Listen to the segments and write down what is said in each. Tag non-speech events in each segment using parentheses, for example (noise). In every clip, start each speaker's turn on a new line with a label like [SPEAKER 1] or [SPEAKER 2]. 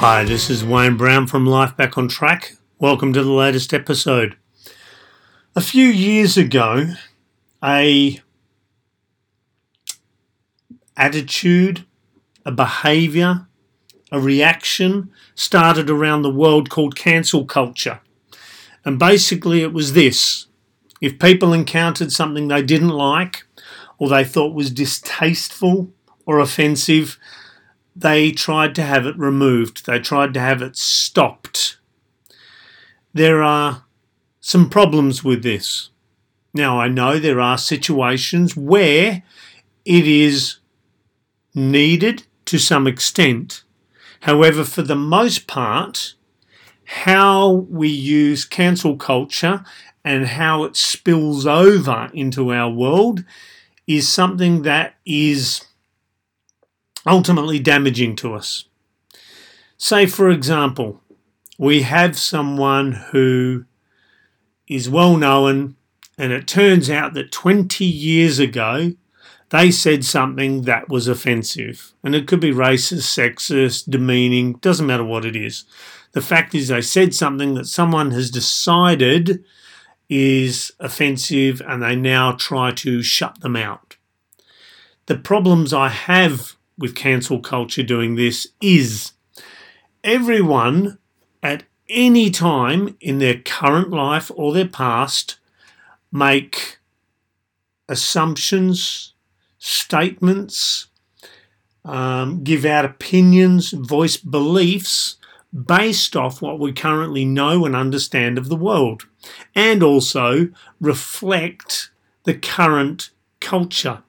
[SPEAKER 1] Hi, this is Wayne Brown from Life Back on Track. Welcome to the latest episode. A few years ago, a attitude, a behavior, a reaction started around the world called cancel culture. And basically it was this. If people encountered something they didn't like or they thought was distasteful or offensive, they tried to have it removed. They tried to have it stopped. There are some problems with this. Now, I know there are situations where it is needed to some extent. However, for the most part, how we use cancel culture and how it spills over into our world is something that is ultimately damaging to us. Say, for example, we have someone who is well known, and it turns out that 20 years ago they said something that was offensive. And it could be racist, sexist, demeaning, doesn't matter what it is. The fact is, they said something that someone has decided is offensive and they now try to shut them out. The problems I have with cancel culture doing this is everyone at any time in their current life or their past make assumptions, statements, um, give out opinions, voice beliefs based off what we currently know and understand of the world, and also reflect the current culture.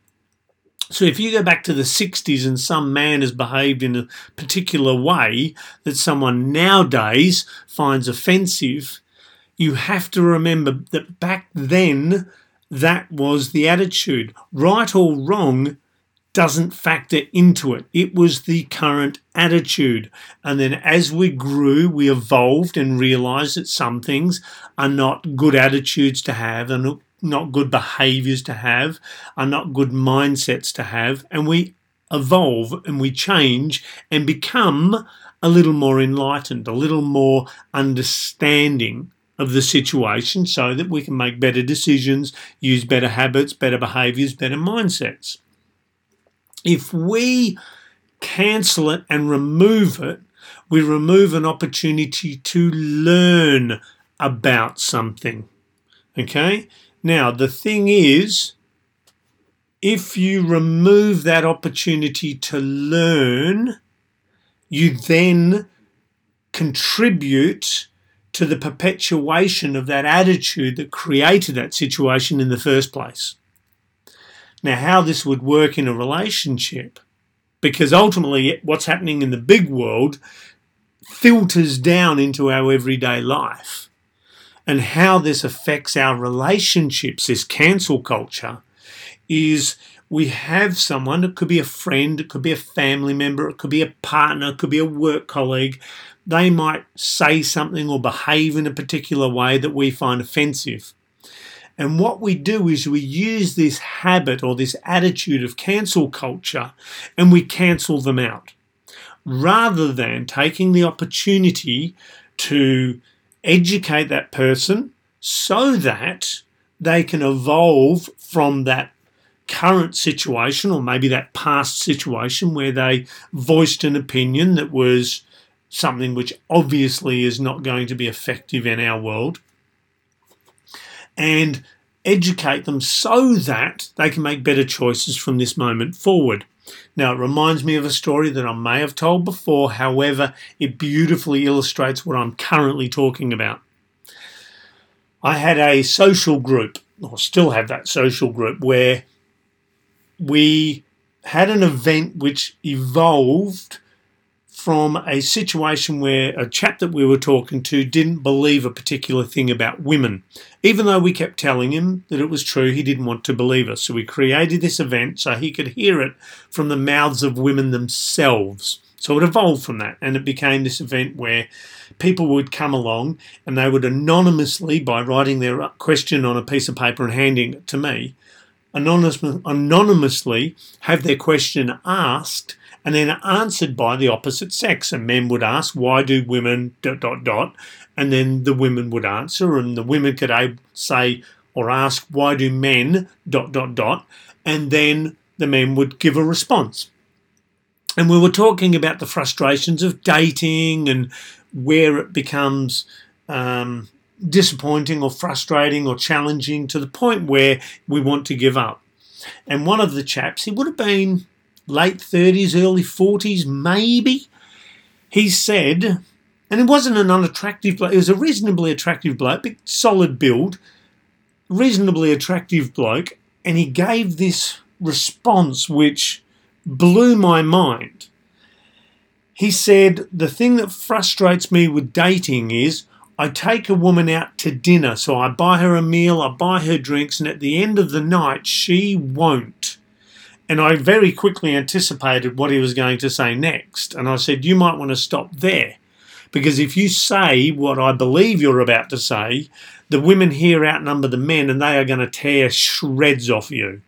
[SPEAKER 1] So if you go back to the 60s and some man has behaved in a particular way that someone nowadays finds offensive, you have to remember that back then that was the attitude. Right or wrong doesn't factor into it. It was the current attitude. And then as we grew, we evolved and realized that some things are not good attitudes to have and not good behaviors to have, are not good mindsets to have, and we evolve and we change and become a little more enlightened, a little more understanding of the situation so that we can make better decisions, use better habits, better behaviors, better mindsets. If we cancel it and remove it, we remove an opportunity to learn about something. Okay? Now, the thing is, if you remove that opportunity to learn, you then contribute to the perpetuation of that attitude that created that situation in the first place. Now, how this would work in a relationship, because ultimately what's happening in the big world filters down into our everyday life and how this affects our relationships, this cancel culture, is we have someone, it could be a friend, it could be a family member, it could be a partner, it could be a work colleague. They might say something or behave in a particular way that we find offensive. And what we do is we use this habit or this attitude of cancel culture and we cancel them out rather than taking the opportunity to educate that person so that they can evolve from that current situation or maybe that past situation where they voiced an opinion that was something which obviously is not going to be effective in our world and educate them so that they can make better choices from this moment forward. Now, it reminds me of a story that I may have told before, however, it beautifully illustrates what I'm currently talking about. I had a social group, or still have that social group, where we had an event which evolved from a situation where a chap that we were talking to didn't believe a particular thing about women. Even though we kept telling him that it was true, he didn't want to believe us. So we created this event so he could hear it from the mouths of women themselves. So it evolved from that and it became this event where people would come along and they would anonymously, by writing their question on a piece of paper and handing it to me, anonymously have their question asked and then answered by the opposite sex. And men would ask, why do women dot dot dot? And then the women would answer, and the women could say or ask, why do men dot dot dot? And then the men would give a response. And we were talking about the frustrations of dating and where it becomes um, disappointing or frustrating or challenging to the point where we want to give up. And one of the chaps, he would have been late 30s, early 40s, maybe. He said, and it wasn't an unattractive bloke, it was a reasonably attractive bloke, big solid build, reasonably attractive bloke, and he gave this response which blew my mind. He said, The thing that frustrates me with dating is I take a woman out to dinner, so I buy her a meal, I buy her drinks, and at the end of the night, she won't. And I very quickly anticipated what he was going to say next. And I said, You might want to stop there. Because if you say what I believe you're about to say, the women here outnumber the men and they are going to tear shreds off you.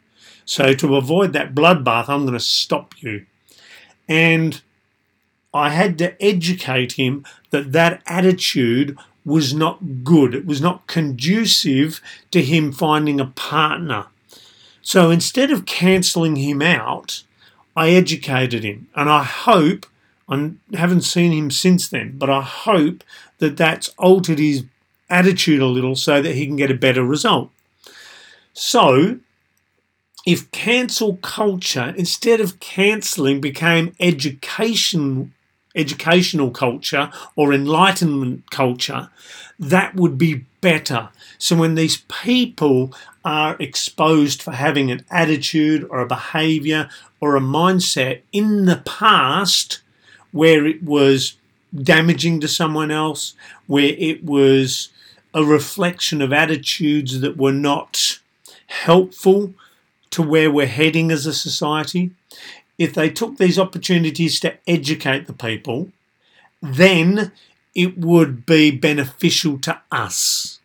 [SPEAKER 1] So to avoid that bloodbath, I'm going to stop you. And I had to educate him that that attitude was not good. It was not conducive to him finding a partner. So instead of cancelling him out, I educated him. And I hope, I haven't seen him since then, but I hope that that's altered his attitude a little so that he can get a better result. So, if cancel culture, instead of cancelling, became education, educational culture or enlightenment culture, that would be better. So when these people are exposed for having an attitude or a behavior or a mindset in the past where it was damaging to someone else, where it was a reflection of attitudes that were not helpful to where we're heading as a society, if they took these opportunities to educate the people, then it would be beneficial to us.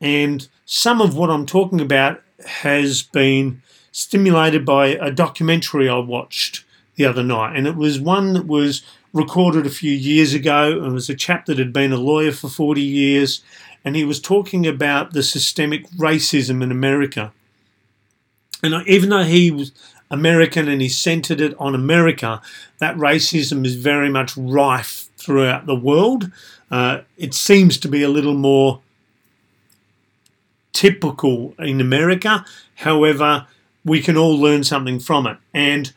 [SPEAKER 1] And some of what I'm talking about has been stimulated by a documentary I watched the other night. And it was one that was recorded a few years ago. It was a chap that had been a lawyer for 40 years. And he was talking about the systemic racism in America. And even though he was American and he centered it on America, that racism is very much rife throughout the world. Uh, it seems to be a little more typical in America. However, we can all learn something from it. And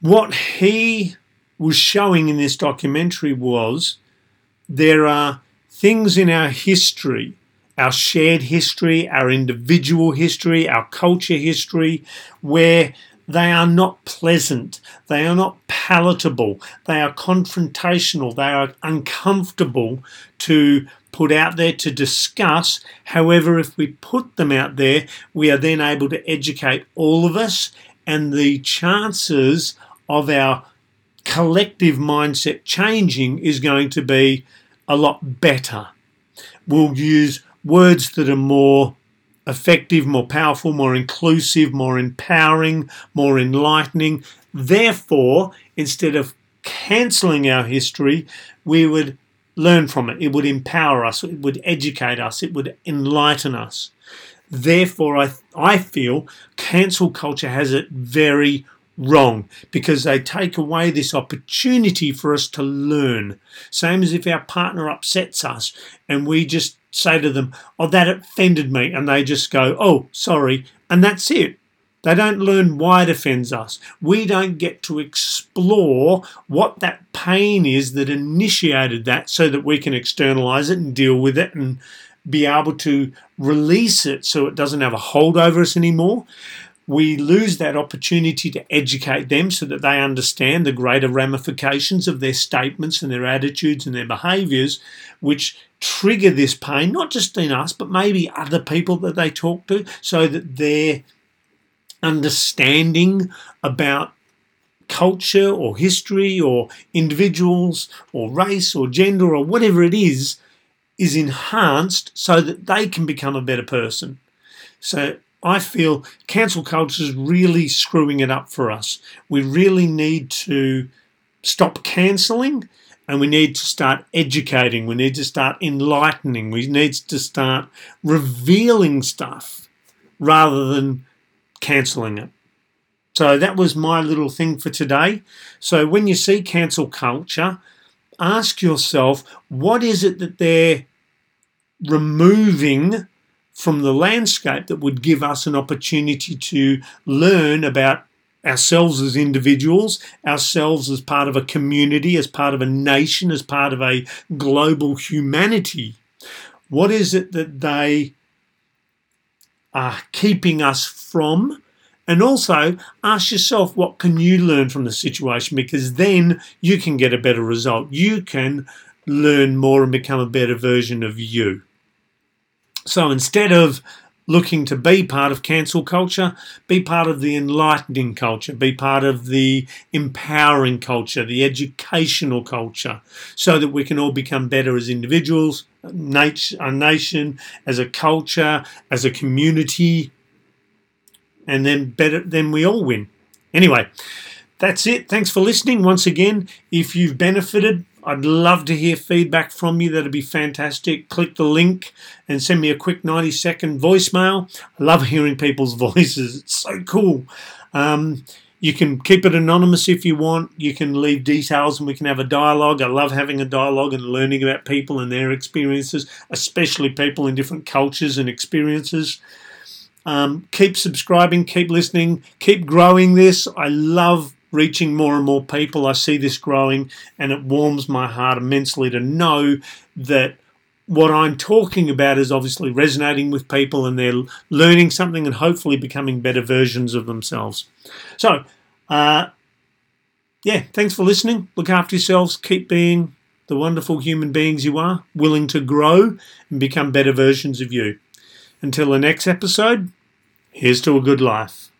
[SPEAKER 1] what he was showing in this documentary was there are things in our history, our shared history, our individual history, our culture history, where they are not pleasant, they are not palatable, they are confrontational, they are uncomfortable to put out there to discuss. However, if we put them out there, we are then able to educate all of us, and the chances of our collective mindset changing is going to be a lot better. We'll use words that are more effective, more powerful, more inclusive, more empowering, more enlightening. Therefore, instead of cancelling our history, we would learn from it. It would empower us, it would educate us, it would enlighten us. Therefore, I, I feel cancel culture has it very wrong because they take away this opportunity for us to learn. Same as if our partner upsets us and we just say to them, Oh, that offended me. And they just go, Oh, sorry. And that's it. They don't learn why it offends us. We don't get to explore what that pain is that initiated that so that we can externalize it and deal with it and be able to release it so it doesn't have a hold over us anymore. We lose that opportunity to educate them so that they understand the greater ramifications of their statements and their attitudes and their behaviors, which trigger this pain, not just in us, but maybe other people that they talk to, so that they're understanding about culture or history or individuals or race or gender or whatever it is is enhanced so that they can become a better person. So I feel cancel culture is really screwing it up for us. We really need to stop cancelling and we need to start educating. We need to start enlightening. We need to start revealing stuff rather than cancelling it. So that was my little thing for today. So when you see cancel culture, ask yourself what is it that they're removing from the landscape that would give us an opportunity to learn about ourselves as individuals, ourselves as part of a community, as part of a nation, as part of a global humanity. What is it that they are keeping us from? And also ask yourself what can you learn from the situation because then you can get a better result. You can learn more and become a better version of you. So instead of looking to be part of cancel culture, be part of the enlightening culture, be part of the empowering culture, the educational culture, so that we can all become better as individuals, a nation, as a culture, as a community, and then better then we all win. Anyway, that's it. Thanks for listening once again. If you've benefited, I'd love to hear feedback from you. That'd be fantastic. Click the link and send me a quick 90 second voicemail. I love hearing people's (laughs) voices, it's so cool. Um, you can keep it anonymous if you want. You can leave details and we can have a dialogue. I love having a dialogue and learning about people and their experiences, especially people in different cultures and experiences. Um, keep subscribing, keep listening, keep growing this. I love reaching more and more people. I see this growing, and it warms my heart immensely to know that what I'm talking about is obviously resonating with people and they're learning something and hopefully becoming better versions of themselves. So, uh, yeah, thanks for listening. Look after yourselves. Keep being the wonderful human beings you are, willing to grow and become better versions of you. Until the next episode, here's to a good life.